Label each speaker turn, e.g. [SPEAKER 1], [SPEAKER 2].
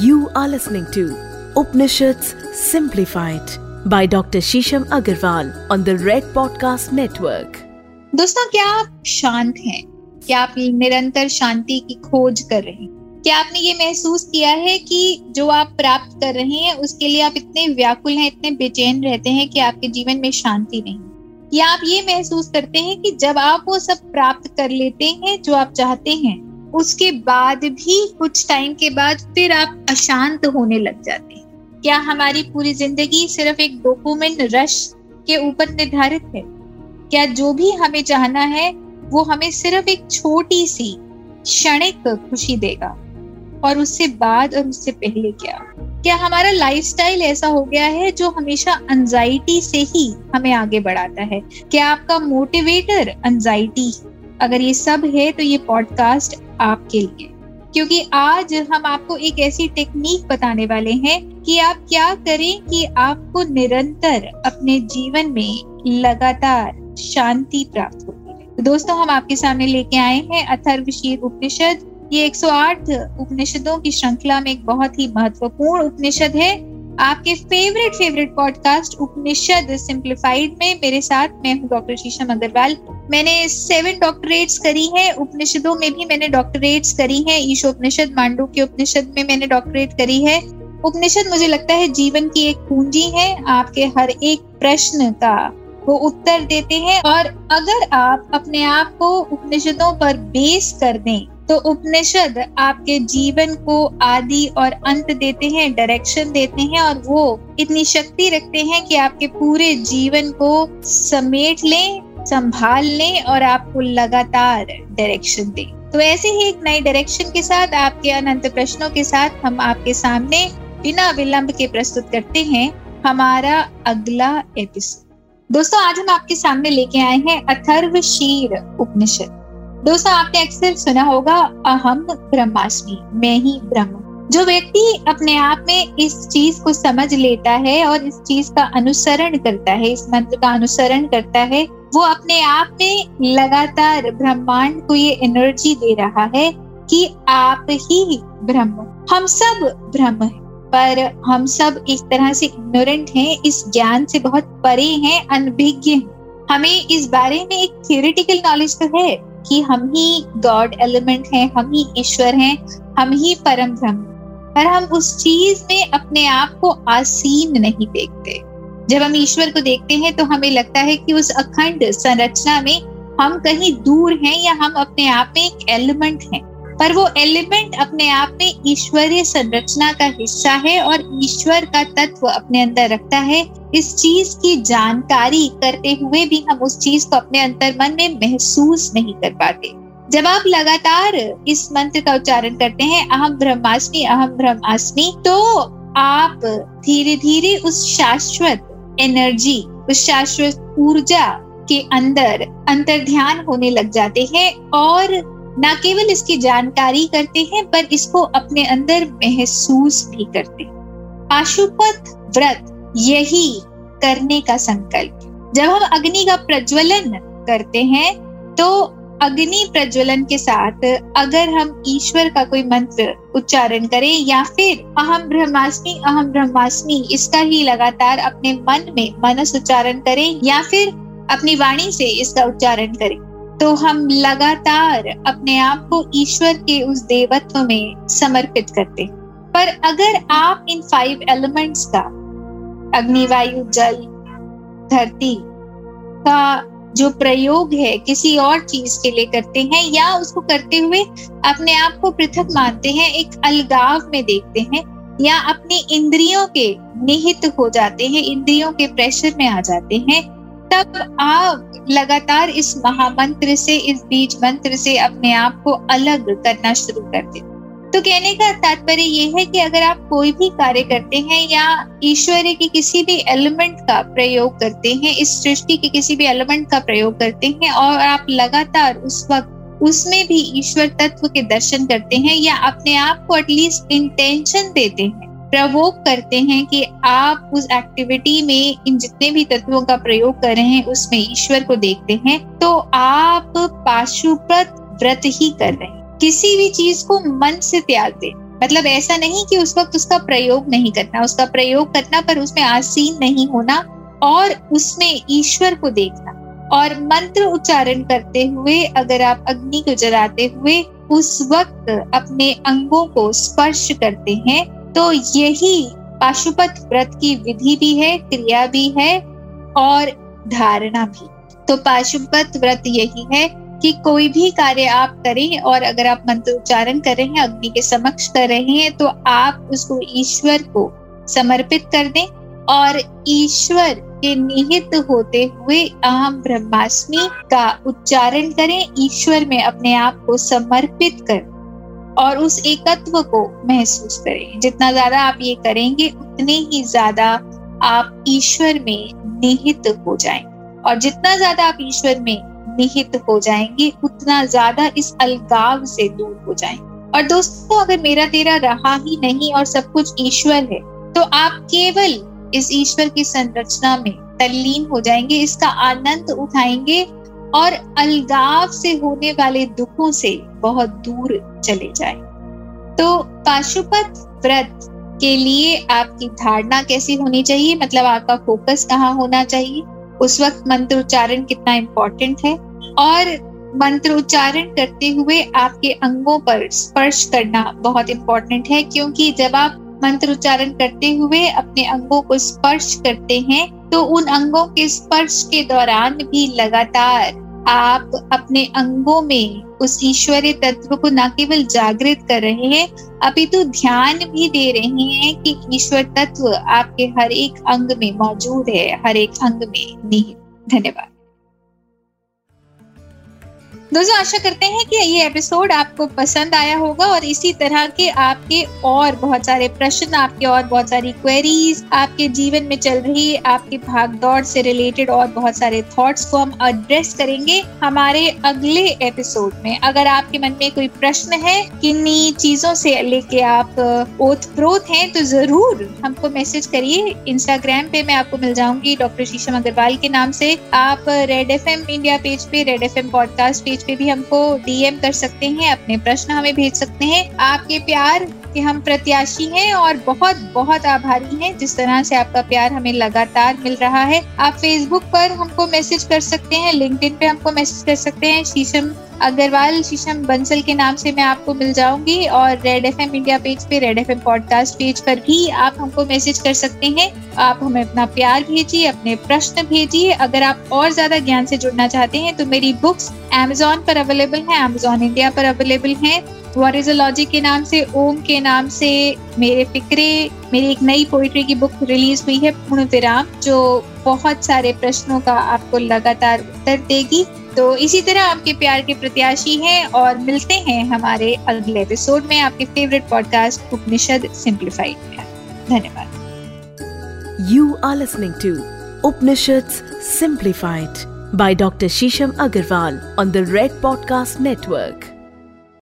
[SPEAKER 1] You are listening to Upanishads Simplified by Dr. Shisham Agarwal on the Red Podcast Network.
[SPEAKER 2] दोस्तों, क्या आप शांत हैं क्या आप निरंतर शांति की खोज कर रहे हैं क्या आपने ये महसूस किया है कि जो आप प्राप्त कर रहे हैं, उसके लिए आप इतने व्याकुल हैं, इतने बेचैन रहते हैं कि आपके जीवन में शांति नहीं या आप ये महसूस करते हैं कि जब आप वो सब प्राप्त कर लेते हैं जो आप चाहते हैं उसके बाद भी कुछ टाइम के बाद फिर आप अशांत होने लग जाते हैं। क्या हमारी पूरी ज़िंदगी सिर्फ़ एक डोपोमिन रश के ऊपर निर्धारित है? क्या जो भी हमें चाहना है, वो हमें सिर्फ़ एक छोटी सी, क्षणिक खुशी देगा? और उससे बाद और उससे पहले क्या? क्या हमारा लाइफस्टाइल ऐसा हो गया है जो हमेशा एंजाइटी से ही हमें आगे बढ़ाता है? क्या आपका मोटिवेटर एंजाइटी अगर ये सब है तो ये पॉडकास्ट आपके लिए। क्योंकि आज हम आपको एक ऐसी टेक्निक बताने वाले हैं कि आप क्या करें कि आपको निरंतर अपने जीवन में लगातार शांति प्राप्त है तो दोस्तों, हम आपके सामने लेके आए हैं अथर्वशीर उपनिषद। ये 108 उपनिषदों की श्रृंखला में एक बहुत ही महत्वपूर्ण उपनिषद है। आपके favourite favourite podcast Upanishad simplified में मेरे साथ मैं हूँ डॉक्टर शीशम अग्रवाल। मैंने सेवन डॉक्टरेट्स करी है। उपनिषदों में भी मैंने डॉक्टरेट्स करी है। ईशो उपनिषद मांडू के उपनिषद में मैंने डॉक्टरेट करी है। उपनिषद मुझे लगता है जीवन की एक पूंजी है। आपके हर एक प्रश्न का वो उत्तर देते हैं। और अगर आप अपने आप को उपनिषदों पर बेस कर दें तो उपनिषद आपके जीवन को आदि और अंत देते हैं डायरेक्शन देते हैं और वो इतनी शक्ति रखते हैं कि आपके पूरे जीवन को समेट लें, संभाल लें और आपको लगातार डायरेक्शन दें। तो ऐसे ही एक नई डायरेक्शन के साथ, आपके अनंत प्रश्नों के साथ हम आपके सामने बिना विलंब के प्रस्तुत करते हैं हमारा अगला एपिसोड दोस्तों, आज हम आपके सामने लेके आए हैं अथर्व शीर उपनिषद। दोस्तों आपने अक्सर सुना होगा, अहम ब्रह्मास्मि मैं ही ब्रह्म। जो व्यक्ति अपने आप में इस चीज़ को समझ लेता है और इस चीज़ का अनुसरण करता है, इस मंत्र का अनुसरण करता है, वो अपने आप में लगातार ब्रह्मांड को ये एनर्जी दे रहा है कि आप ही ब्रह्म। हम सब ब्रह्म है, पर हम सब एक तरह से इग्नोरेंट हैं, इस ज्ञान से बहुत परे हैं, अनभिज्ञ हमें इस बारे में एक थियोरिटिकल नॉलेज तो है कि हम ही गॉड एलिमेंट हैं, हम ही ईश्वर हैं, हम ही परम ब्रह्म पर हम उस चीज़ में अपने आप को आसीन नहीं देखते। जब हम ईश्वर को देखते हैं तो हमें लगता है कि उस अखंड संरचना में हम कहीं दूर हैं या हम अपने आप में एक एलिमेंट हैं। पर वो एलिमेंट अपने आप में ईश्वरीय संरचना का हिस्सा है और ईश्वर का तत्व अपने अंदर रखता है। इस चीज़ की जानकारी करते हुए भी हम उस चीज़ को अपने अंतर मन में महसूस नहीं कर पाते। जब आप लगातार इस मंत्र का उच्चारण करते हैं, अहम ब्रह्मास्मि अहम ब्रह्मास्मि तो आप धीरे धीरे उस शाश्वत एनर्जी उस शाश्वत ऊर्जा के अंदर अंतर ध्यान होने लग जाते हैं और न केवल इसकी जानकारी करते हैं, पर इसको अपने अंदर महसूस भी करते हैं। पाशुपत व्रत यही करने का संकल्प। जब हम अग्नि का प्रज्वलन करते हैं तो अग्नि प्रज्वलन के साथ अगर हम ईश्वर का कोई मंत्र उच्चारण करें, या फिर अहम ब्रह्मास्मि अहम ब्रह्मास्मि, इसका ही लगातार अपने मन में मनस उच्चारण करें, या फिर अपनी वाणी से इसका उच्चारण करें। तो हम लगातार अपने आप को ईश्वर के उस देवत्व में समर्पित करते पर अगर आप इन फाइव एलिमेंट्स का, अग्नि, वायु, जल, धरती का जो प्रयोग है, किसी और चीज़ के लिए करते हैं, या उसको करते हुए अपने आप को पृथक मानते हैं, एक अलगाव में देखते हैं, या अपनी इंद्रियों के निहित हो जाते हैं, इंद्रियों के प्रेशर में आ जाते हैं तब आप लगातार इस महामंत्र से, इस बीज मंत्र से अपने आप को अलग करना शुरू कर देते तो कहने का तात्पर्य ये है कि अगर आप कोई भी कार्य करते हैं या ईश्वर के किसी भी एलिमेंट का प्रयोग करते हैं, इस सृष्टि के किसी भी एलिमेंट का प्रयोग करते हैं और आप लगातार उस वक्त उसमें भी ईश्वर तत्व के दर्शन करते हैं या अपने आप को एटलीस्ट इंटेंशन देते हैं प्रवोक करते हैं कि आप उस एक्टिविटी में इन जितने भी तत्वों का प्रयोग कर रहे हैं, उसमें ईश्वर को देखते हैं तो आप पाशुपत व्रत ही कर रहे हैं। किसी भी चीज़ को मन से त्याग दे। मतलब ऐसा नहीं कि उस वक्त उसका प्रयोग नहीं करना, उसका प्रयोग करना पर उसमें आसीन नहीं होना और उसमें ईश्वर को देखना। और मंत्र उच्चारण करते हुए, अगर आप अग्नि को जलाते हुए, उस वक्त अपने अंगों को स्पर्श करते हैं तो यही पाशुपत व्रत की विधि भी है, क्रिया भी है और धारणा भी। तो पाशुपत व्रत यही है कि कोई भी कार्य आप करें और अगर आप मंत्र उच्चारण कर रहे हैं, अग्नि के समक्ष कर रहे हैं तो आप उसको ईश्वर को समर्पित कर दें और ईश्वर के निहित होते हुए अहम ब्रह्मास्मि का उच्चारण करें, ईश्वर में अपने आप को समर्पित कर। और उस एकत्व को महसूस करें। जितना ज़्यादा आप ये करेंगे, उतने ही ज़्यादा आप ईश्वर में निहित हो जाएँ और जितना ज़्यादा आप ईश्वर में निहित हो जाएँगे, उतना ज़्यादा इस अलगाव से दूर हो जाएँगे। और दोस्तों, अगर मेरा तेरा रहा ही नहीं और सब कुछ ईश्वर है तो आप केवल इस ईश्वर की संरचना में तल्लीन हो जाएँगे, इसका आनंद उठाएँगे और अलगाव से होने वाले दुखों से बहुत दूर चले जाए। तो पाशुपत व्रत के लिए आपकी धारणा कैसी होनी चाहिए? मतलब आपका फोकस कहाँ होना चाहिए? उस वक्त मंत्र उच्चारण कितना इम्पोर्टेंट है? और मंत्र उच्चारण करते हुए आपके अंगों पर स्पर्श करना बहुत इम्पोर्टेंट है, क्योंकि जब आप मंत्र उच्चारण करते हुए अपने अंगों को स्पर्श करते हैं तो उन अंगों के स्पर्श के दौरान भी लगातार आप अपने अंगों में उस ईश्वरीय तत्व को न केवल जागृत कर रहे हैं, अपितु तो ध्यान भी दे रहे हैं कि ईश्वर तत्व आपके हर एक अंग में मौजूद है, हर एक अंग में निहित धन्यवाद। दोस्तों, आशा करते हैं कि ये एपिसोड आपको पसंद आया होगा और इसी तरह के आपके और बहुत सारे प्रश्न, आपके और बहुत सारी क्वेरीज आपके जीवन में चल रही, आपके भाग दौड़ से रिलेटेड और बहुत सारे थॉट्स को हम एड्रेस करेंगे हमारे अगले एपिसोड में। अगर आपके मन में कोई प्रश्न है, किन्नी चीज़ों से लेके आप ओथ प्रोत हैं तो ज़रूर हमको मैसेज करिए। इंस्टाग्राम पे मैं आपको मिल जाऊँगी, डॉक्टर शीशम अग्रवाल के नाम से। आप रेड एफएम इंडिया पेज पे रेड एफ़ पॉडकास्ट पेज पे भी हमको डीएम कर सकते हैं, अपने प्रश्न हमें भेज सकते हैं। आपके प्यार के हम प्रत्याशी हैं और बहुत बहुत आभारी हैं जिस तरह से आपका प्यार हमें लगातार मिल रहा है। आप फेसबुक पर हमको मैसेज कर सकते हैं लिंक्डइन पे हमको मैसेज कर सकते हैं, शीशम अग्रवाल, शीशम बंसल के नाम से मैं आपको मिल जाऊँगी और रेड एफएम इंडिया पेज पे रेड एफएम पॉडकास्ट पेज पर भी आप हमको मैसेज कर सकते हैं। आप हमें अपना प्यार भेजिए, अपने प्रश्न भेजिए। अगर आप और ज़्यादा ज्ञान से जुड़ना चाहते हैं तो मेरी बुक्स एमेजोन पर अवेलेबल है अमेजोन इंडिया पर अवेलेबल है। वॉरिजोलॉजी के नाम से ओम के नाम से, मेरे फिक्रे, मेरी एक नई पोइट्री की बुक रिलीज़ हुई है, पूर्ण विराम, जो बहुत सारे प्रश्नों का आपको लगातार उत्तर देगी। तो इसी तरह आपके प्यार के प्रत्याशी हैं और मिलते हैं हमारे अगले एपिसोड में आपके फेवरेट पॉडकास्ट उपनिषद सिंप्लीफाइड में धन्यवाद
[SPEAKER 1] you are listening to Upanishad simplified by doctor Shisham Agrawal on the Red podcast Network.